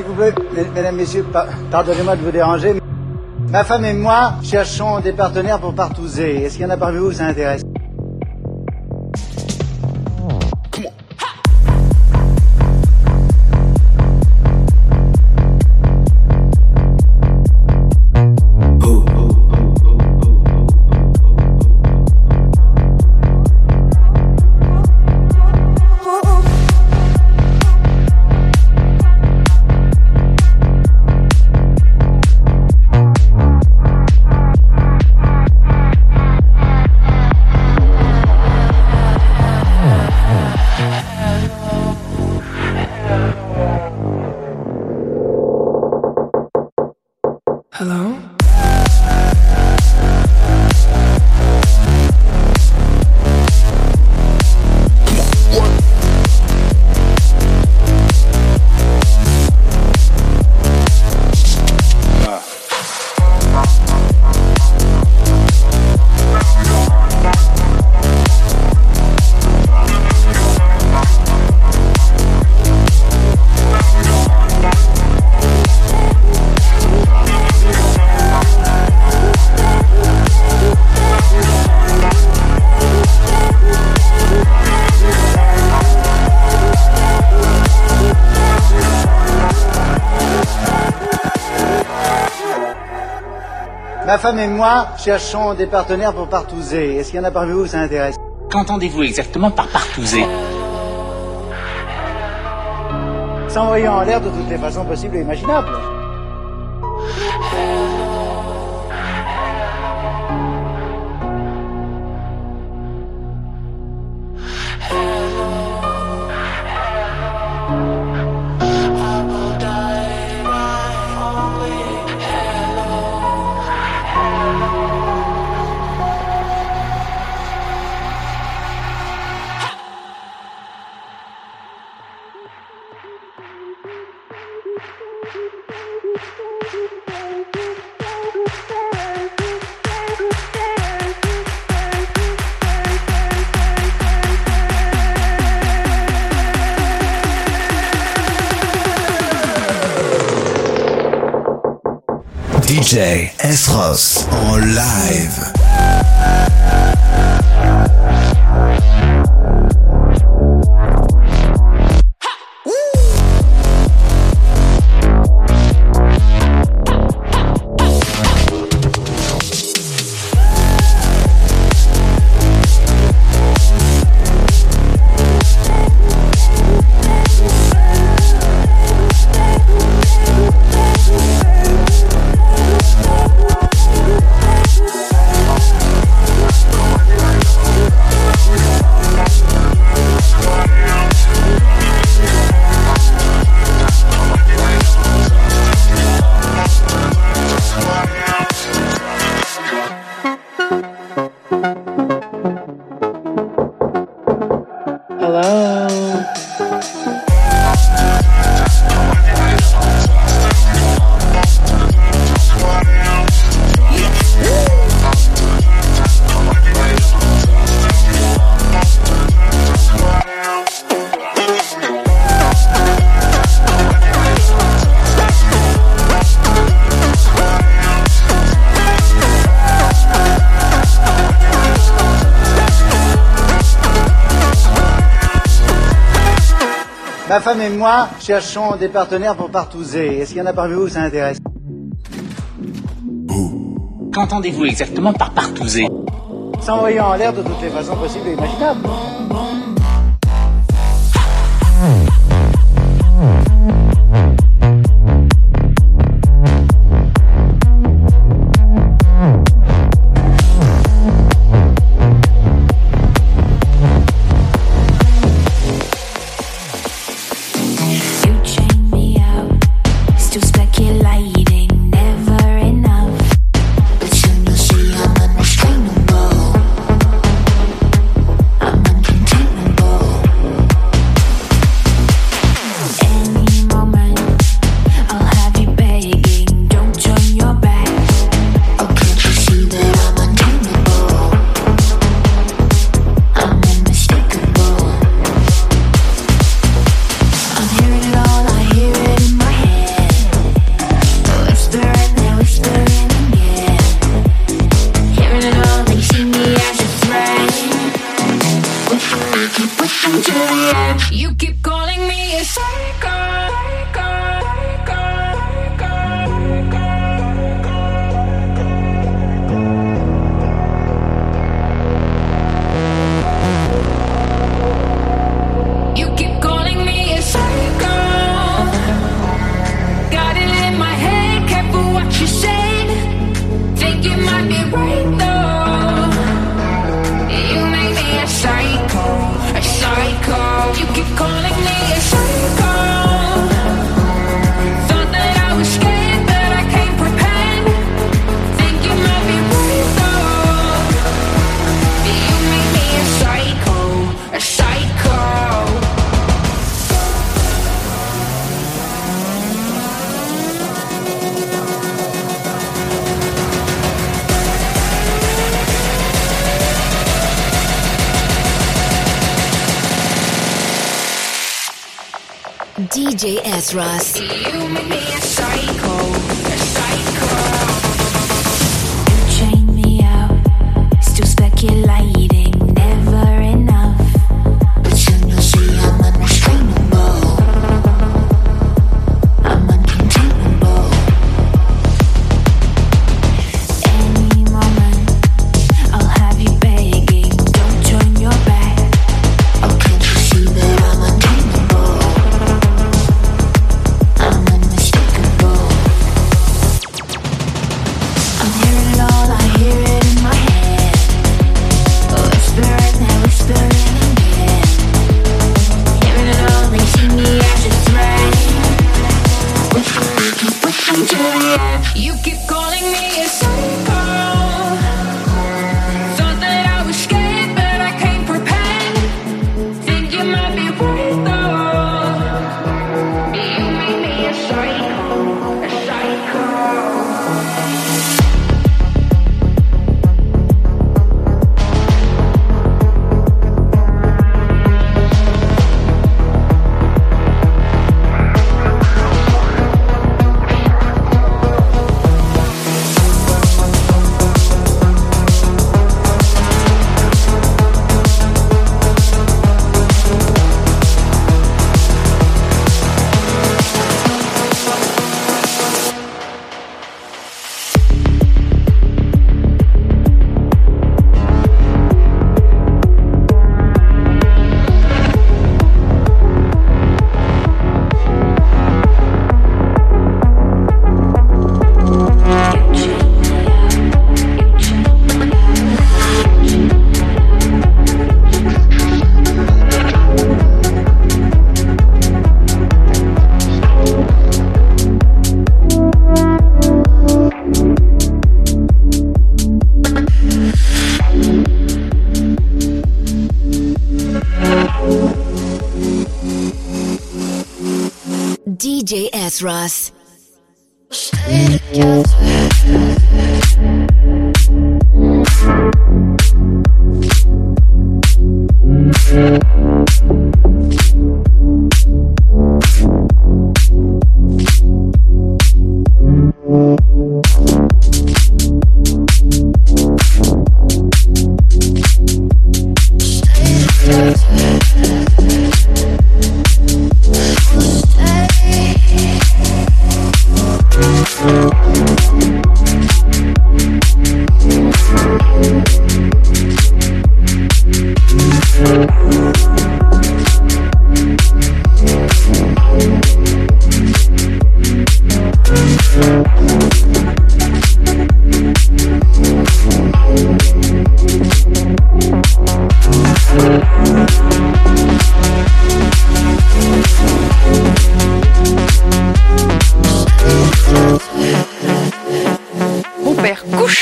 S'il vous plaît, mesdames, messieurs, pardonnez-moi de vous déranger. Ma femme et moi cherchons des partenaires pour partouzer. Est-ce qu'il y en a parmi vous qui ça intéresse Ma femme et moi cherchons des partenaires pour partouzer. Est-ce qu'il y en a parmi vous qui ça intéresse? Qu'entendez-vous exactement par partouzer S'envoyer en l'air de toutes les façons possibles et imaginables. DJ S-Ross en live. Cherchons des partenaires pour partouzer. Est-ce qu'il y en a parmi vous qui ça intéresse Qu'entendez-vous exactement par partouzer S'envoyer en l'air de toutes les façons possibles et imaginables. Russ. Trust.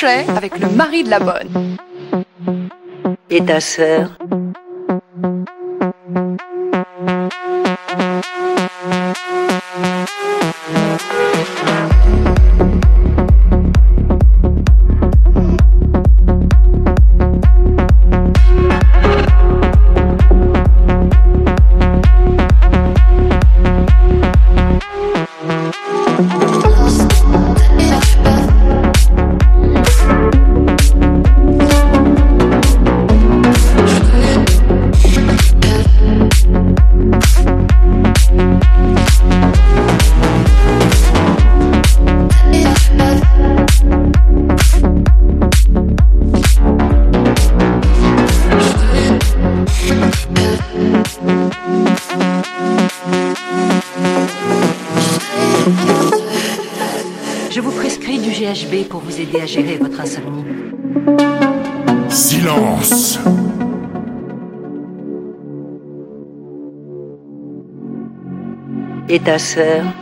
Avec le mari de la bonne. Et ta sœur? ta sœur uh,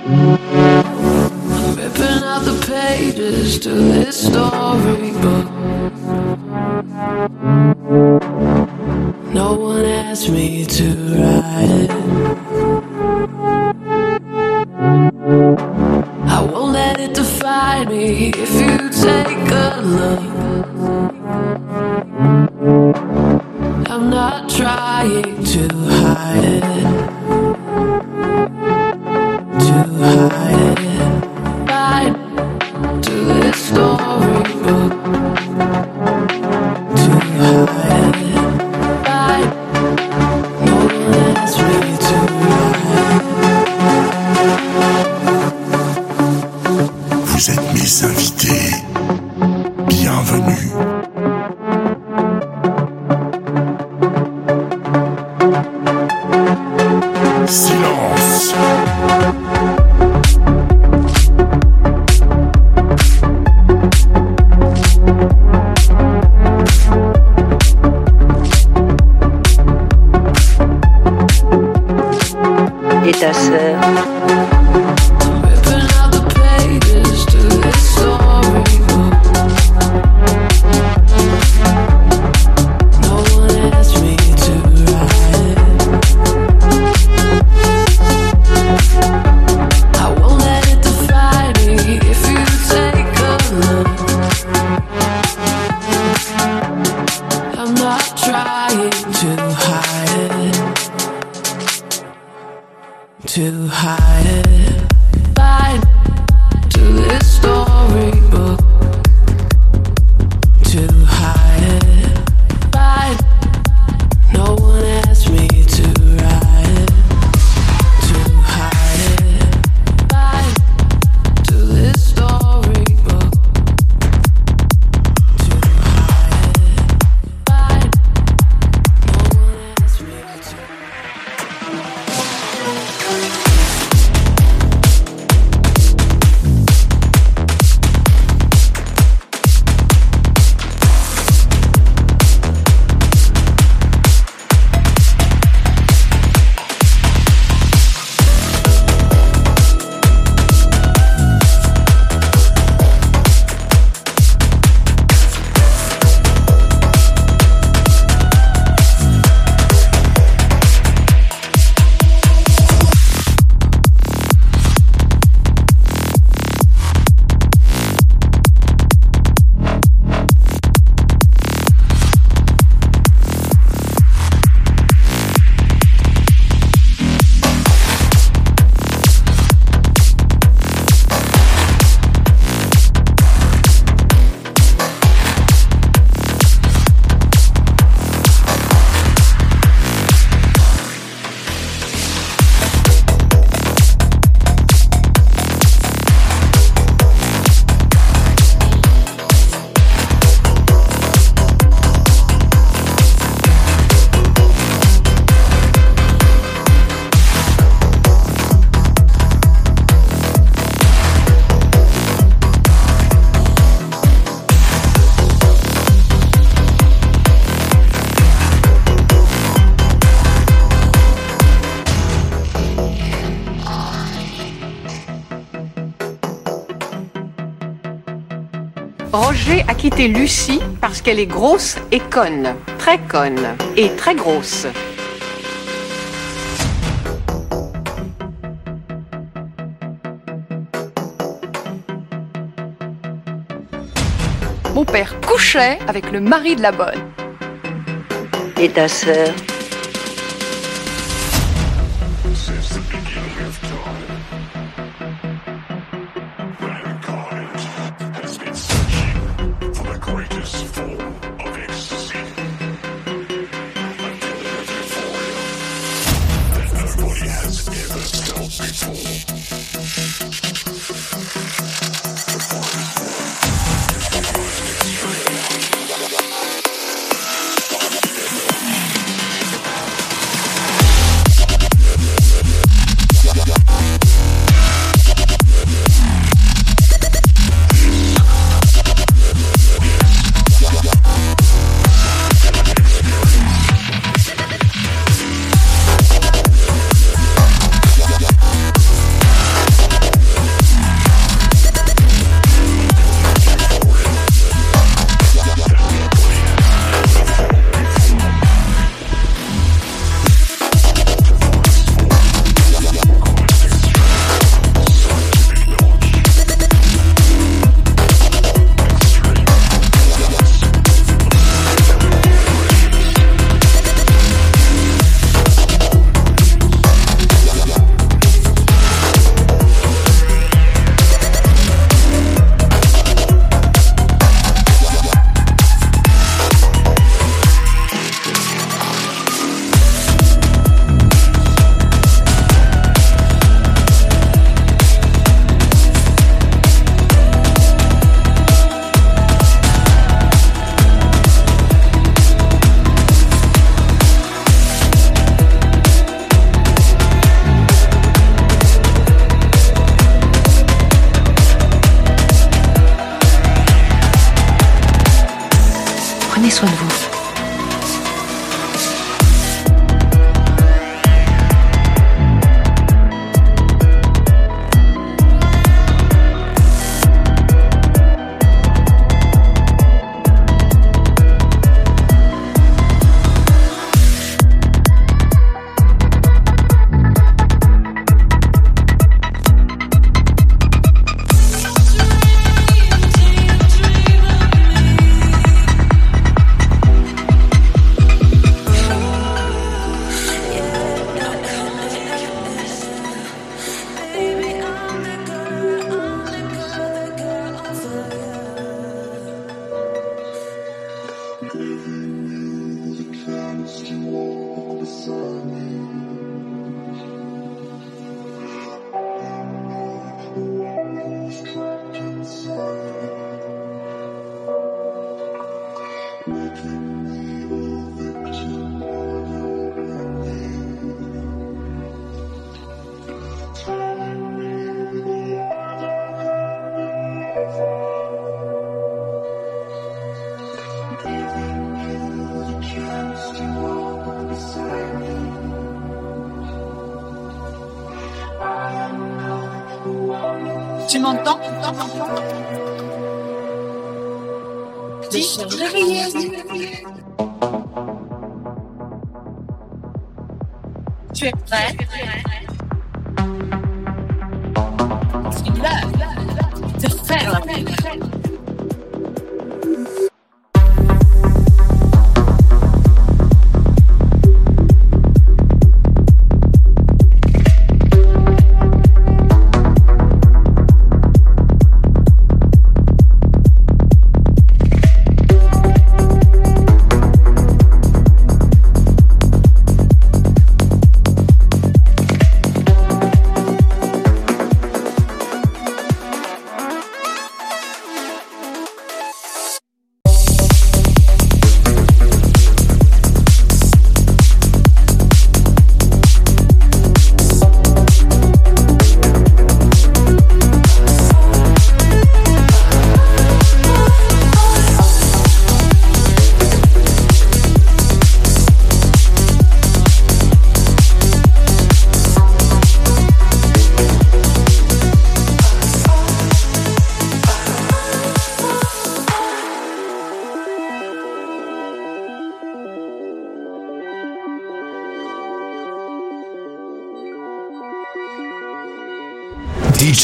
Roger a quitté Lucie parce qu'elle est grosse et conne. Très conne et très grosse. Mon père couchait avec le mari de la bonne. Et ta sœur?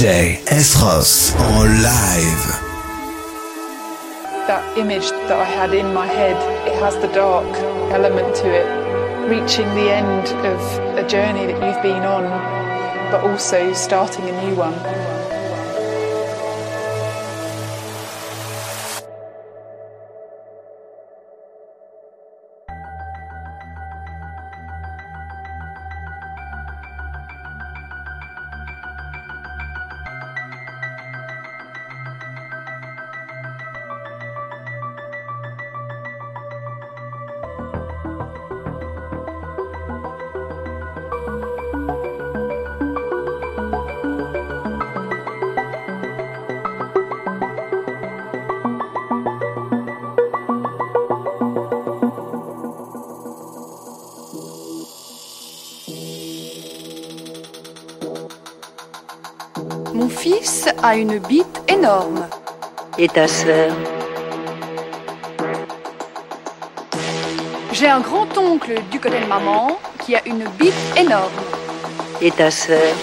DJ Esros en live. That image that I had in my head, it has the dark element to it, reaching the end of a journey that you've been on, but also starting a new one. A une bite énorme. Et ta sœur J'ai un grand-oncle du côté de maman qui a une bite énorme. Et ta sœur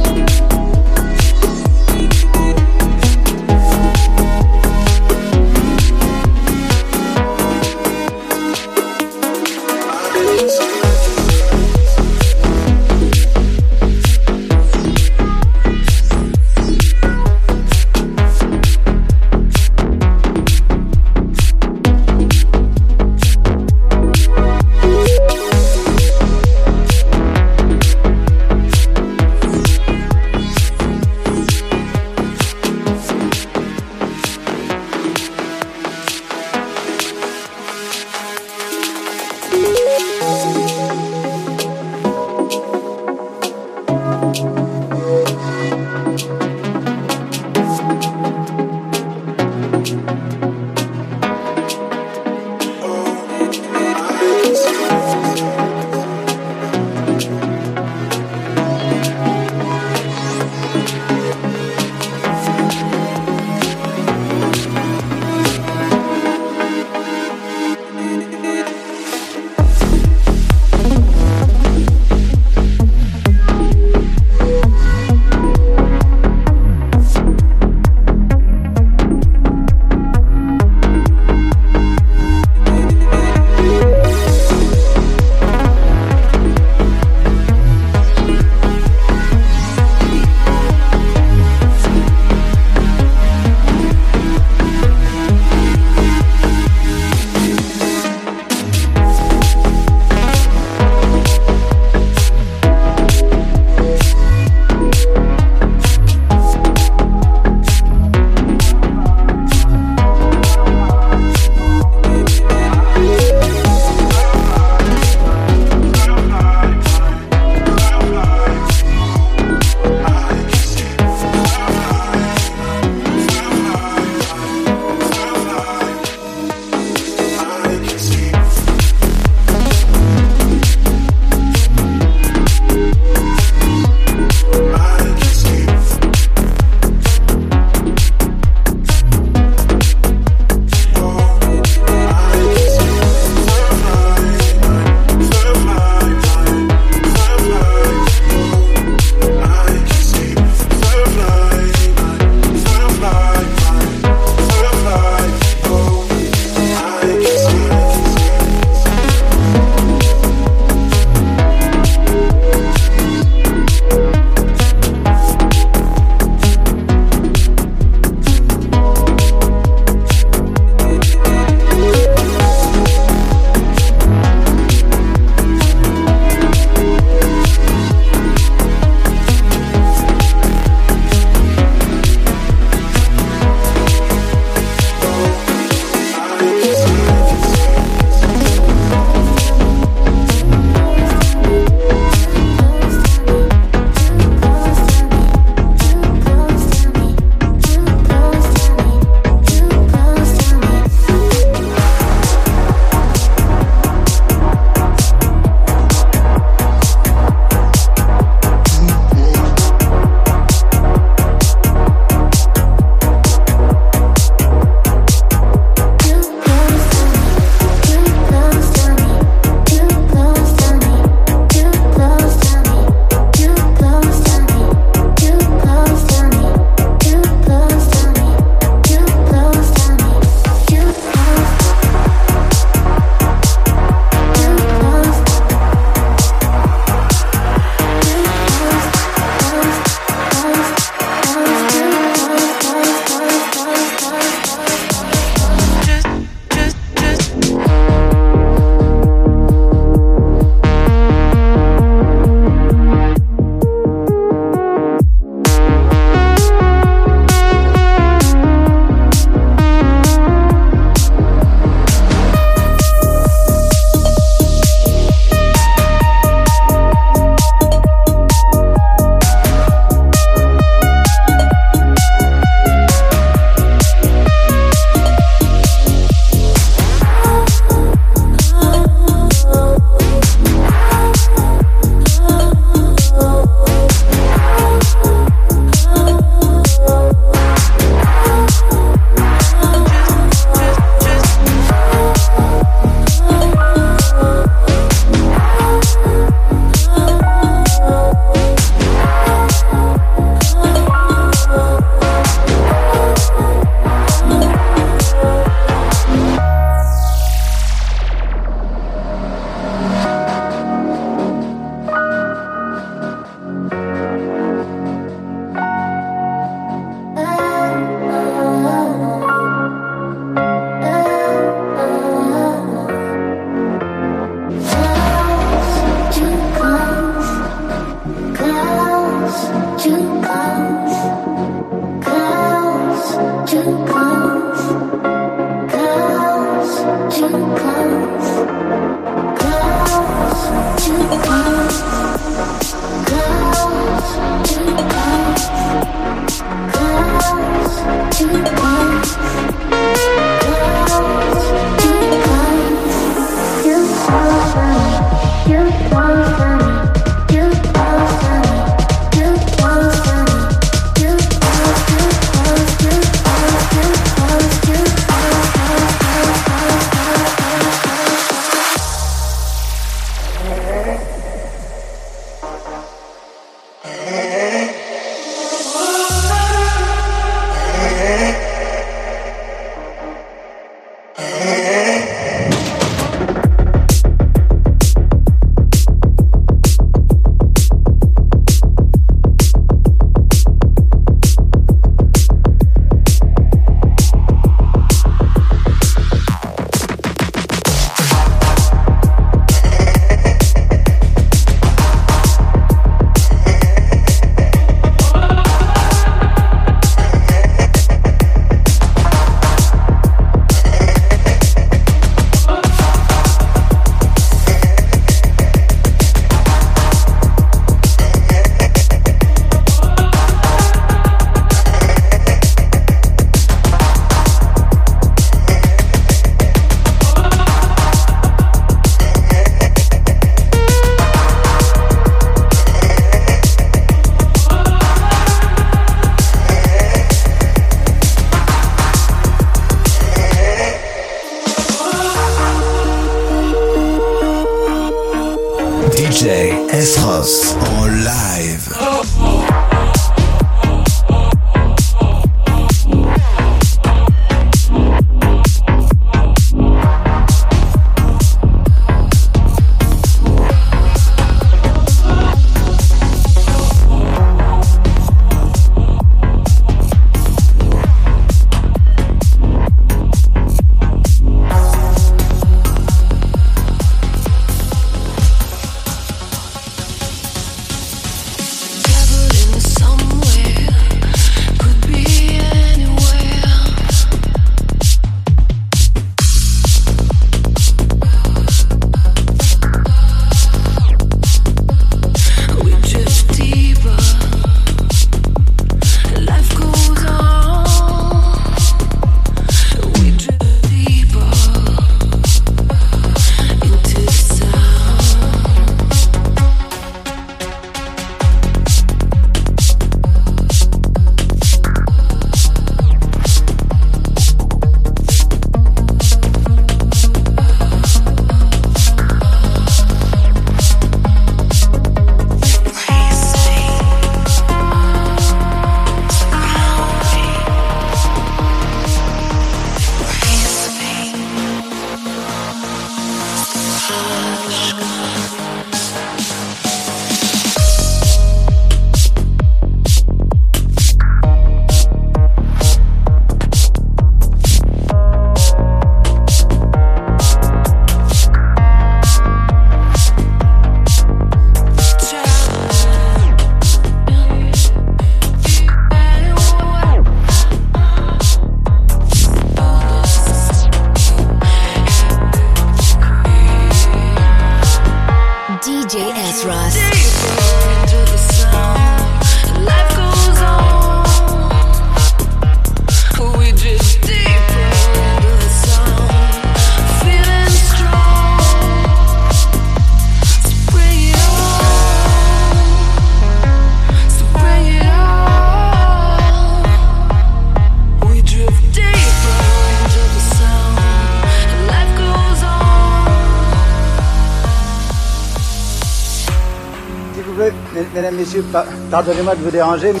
messieurs, pa- pardonnez-moi de vous déranger. mais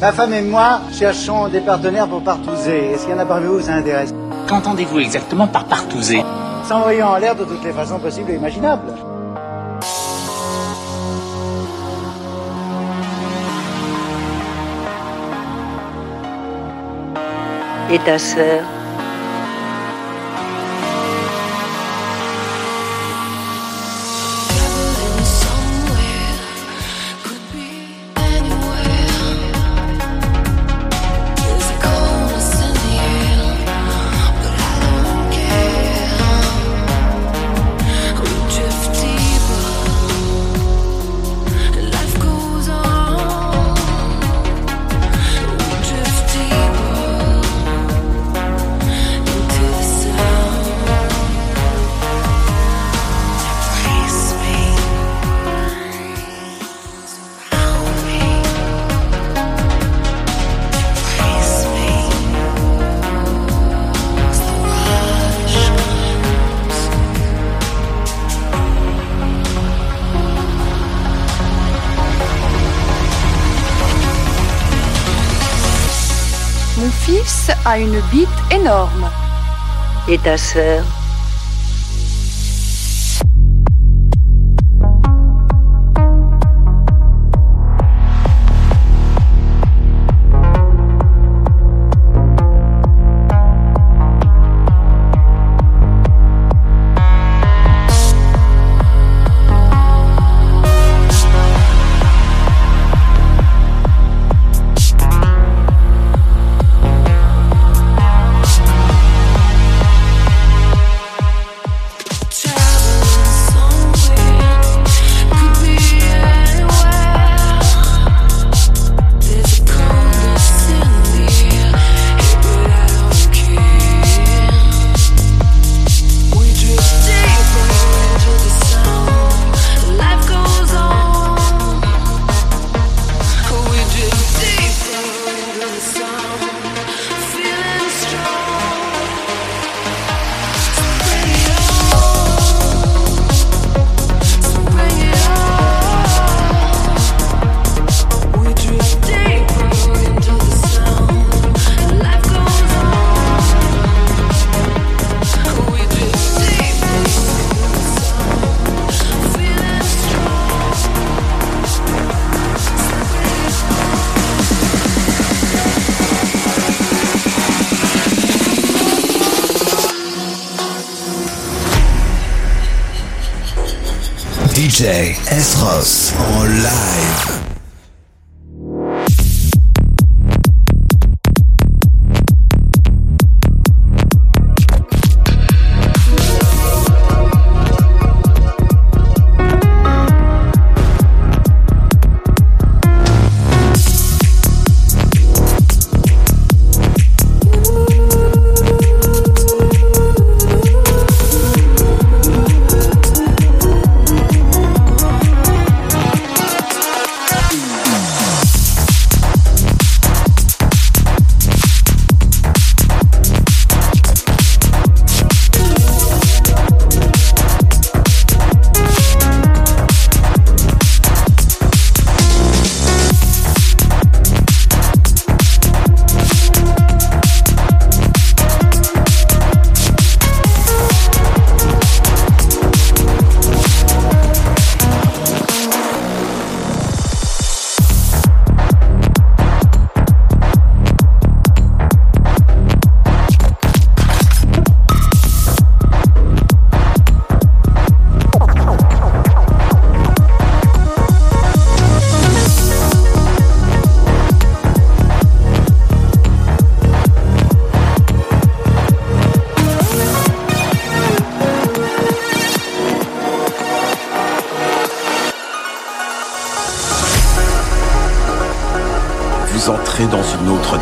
Ma femme et moi cherchons des partenaires pour partouzer. Est-ce qu'il y en a parmi vous qui ça intéresse Qu'entendez-vous exactement par partouzer S'envoyant en l'air de toutes les façons possibles et imaginables. Et ta sœur? Une bite énorme. Et ta sœur?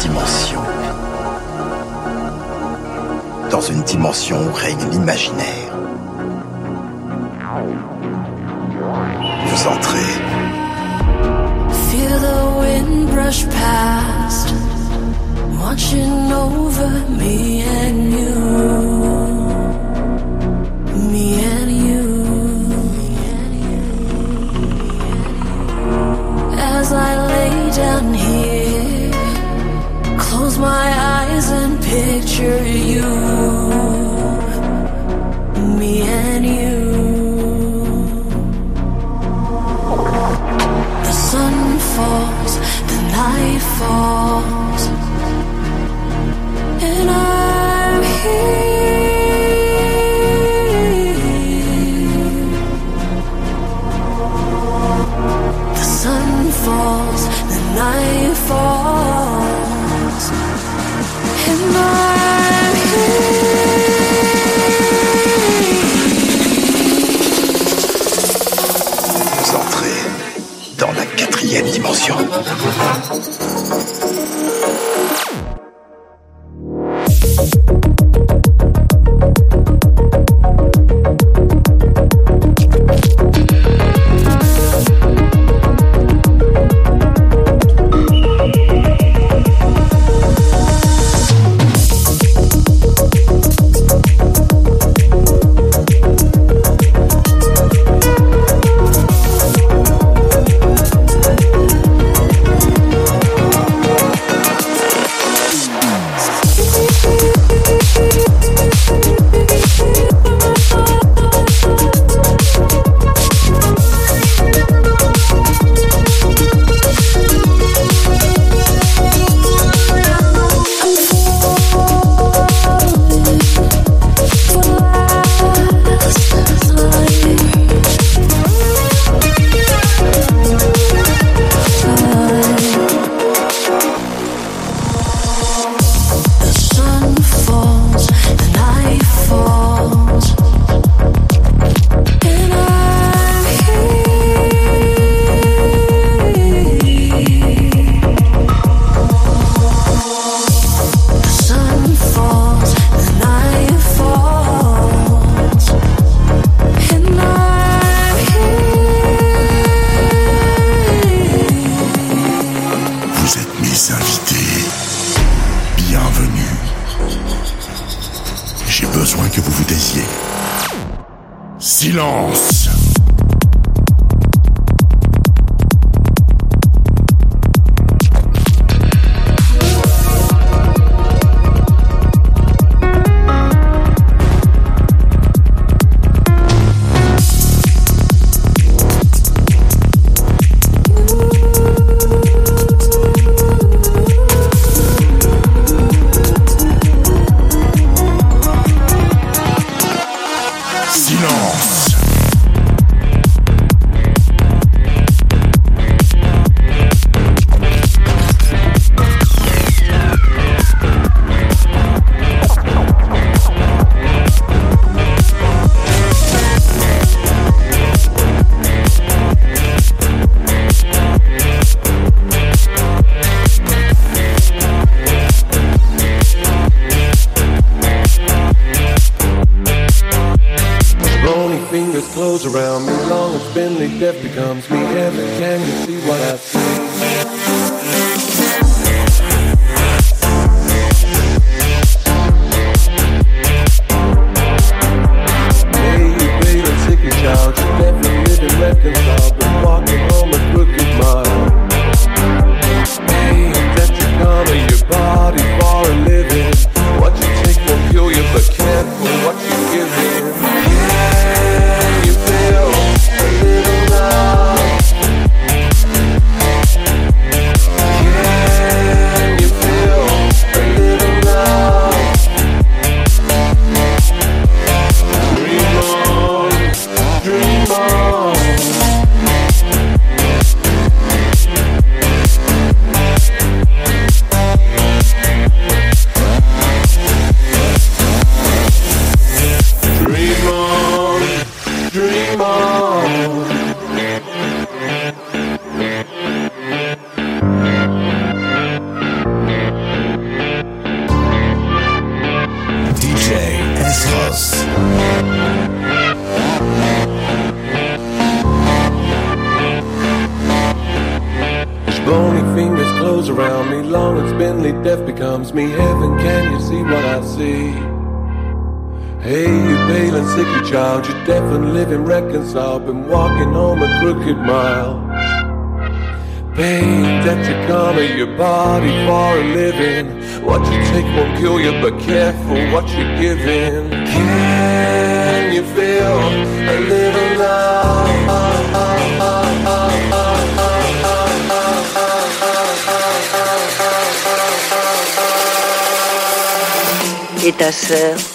Dimension. Dans une dimension où règne l'imaginaire. Vous entrez. Feel the wind brush past, watching over me and you. myself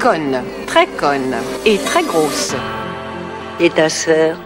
conne, très conne et très grosse. Et ta sœur?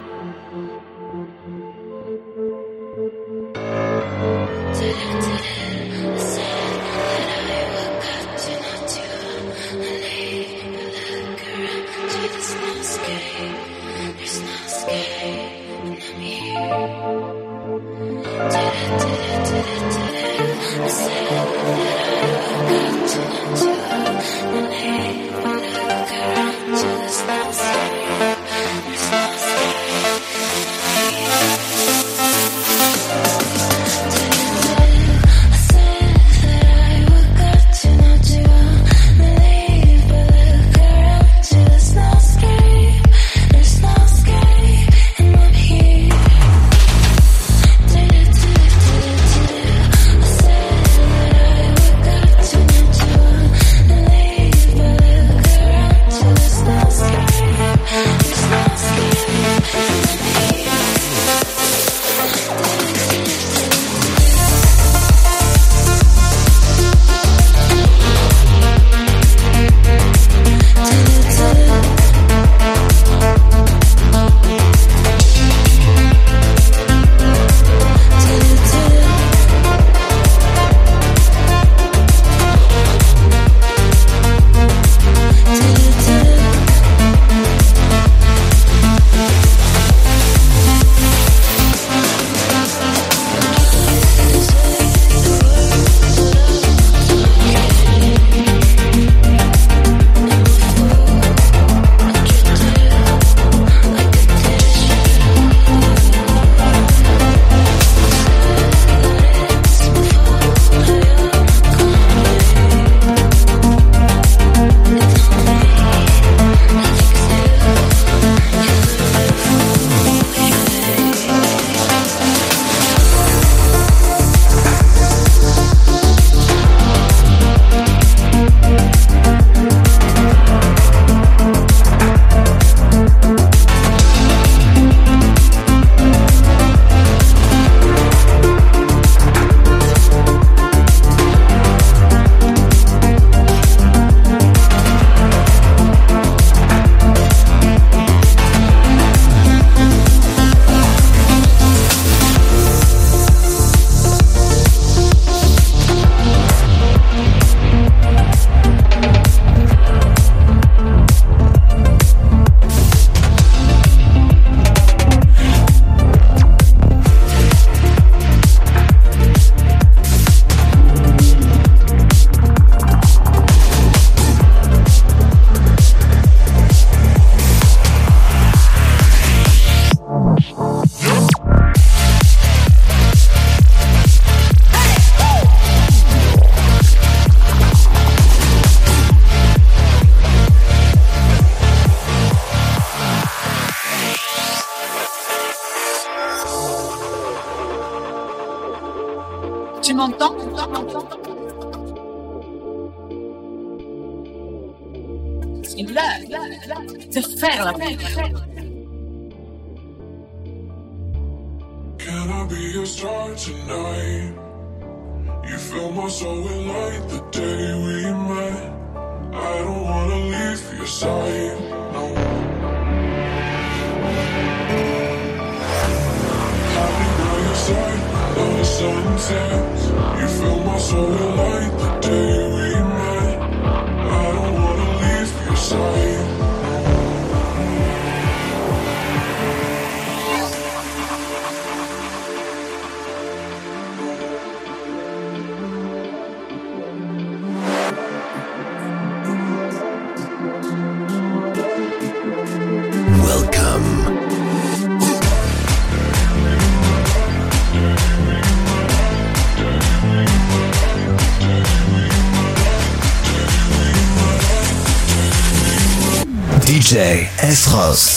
France.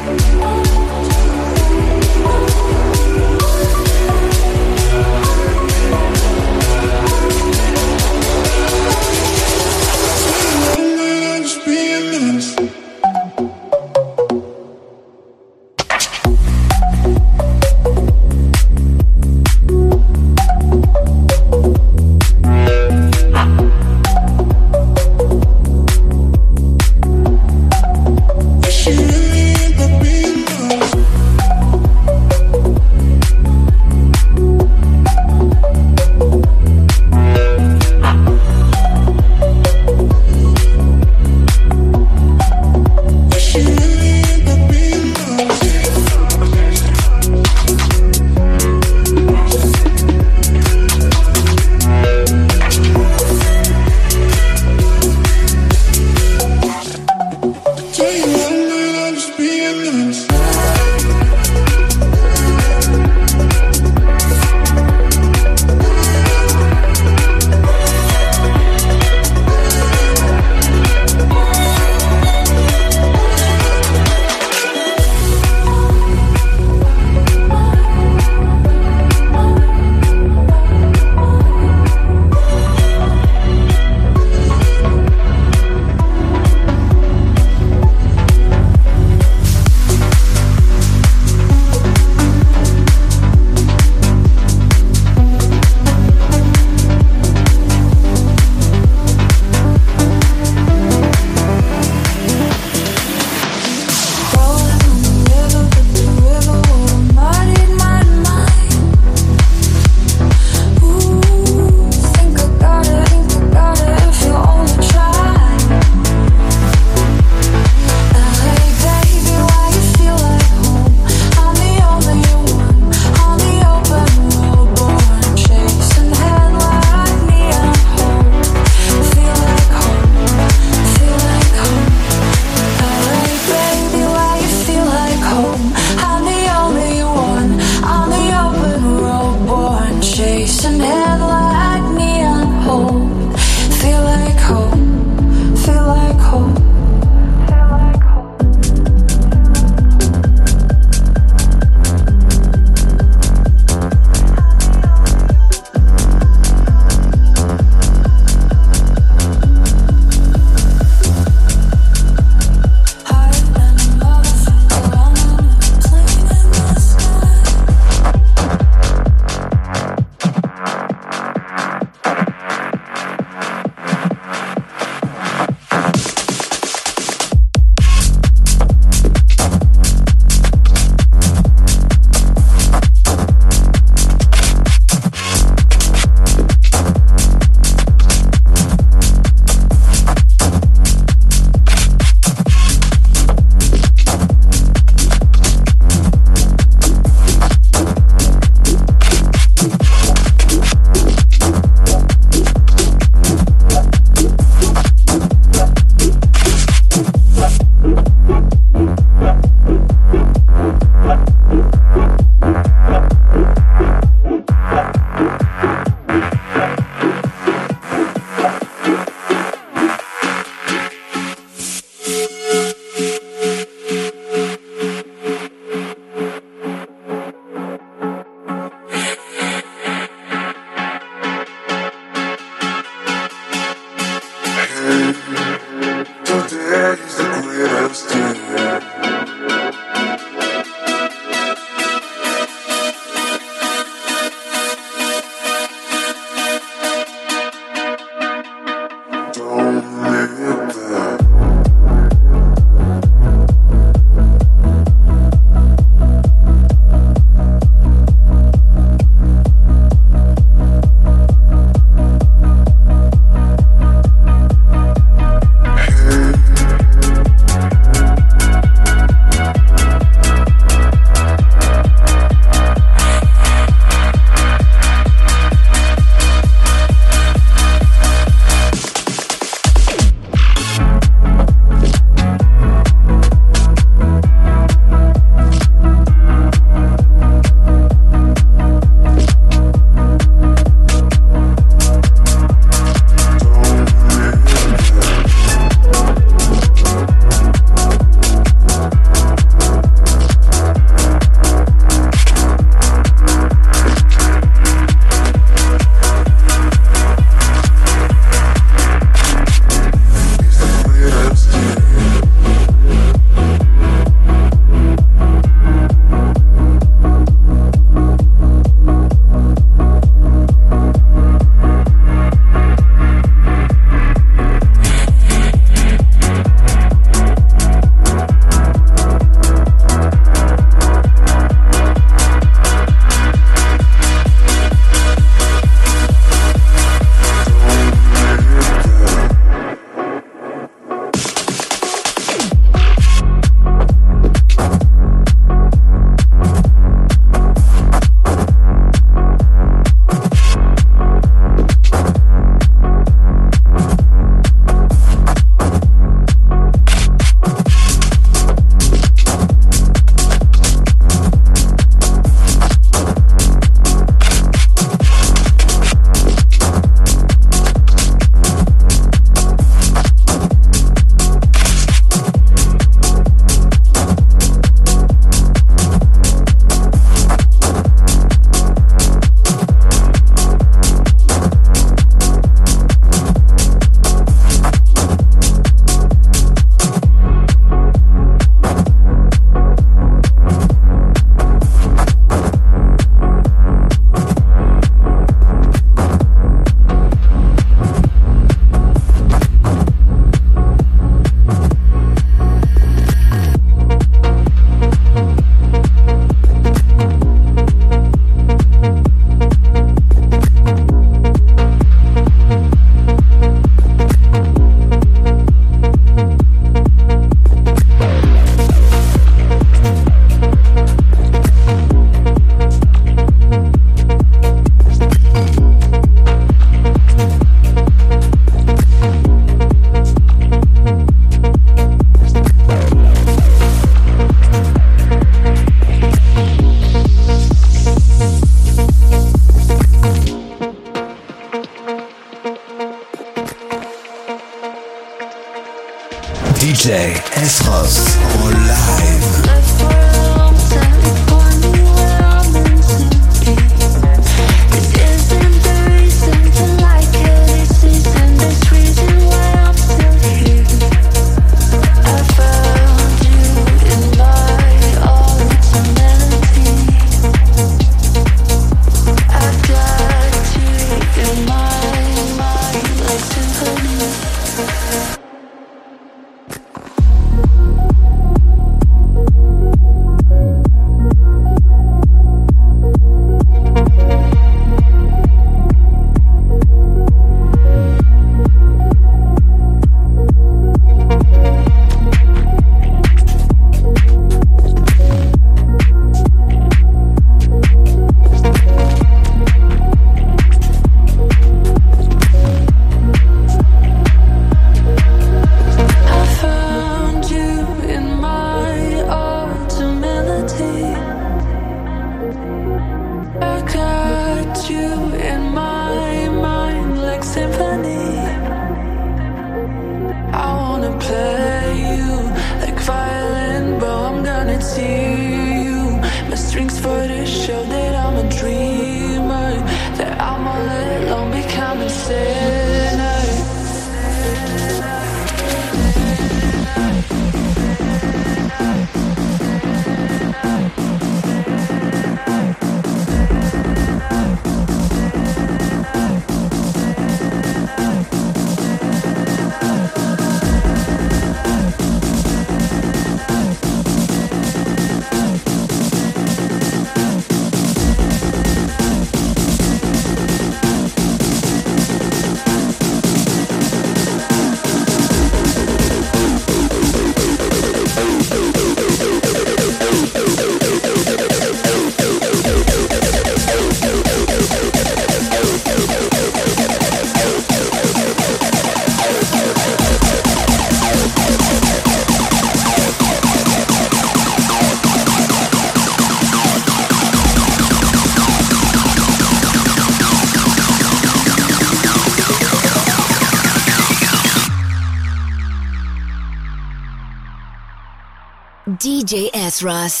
DJ S. Ross.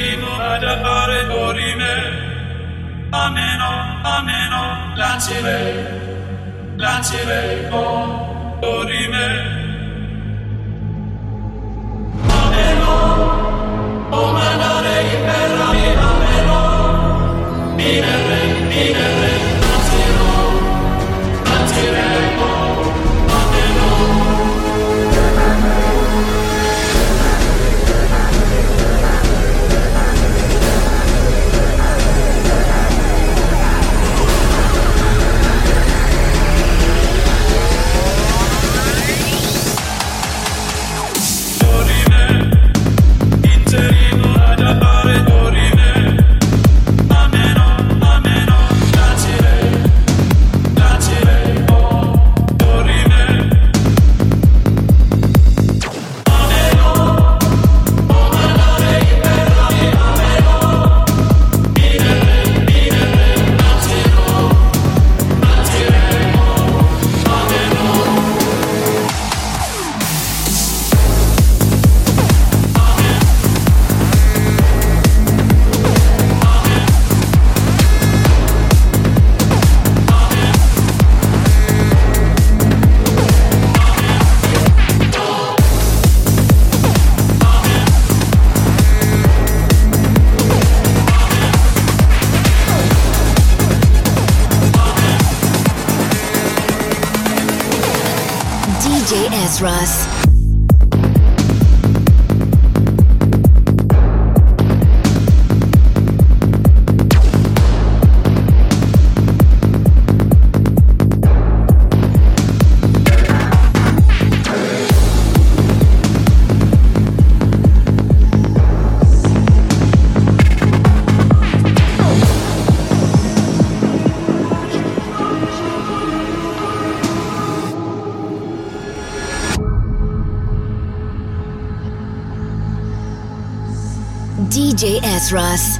vivo ad appare dorime. Ameno, ameno, lazire, lazire, oh. oh. oh. Russ.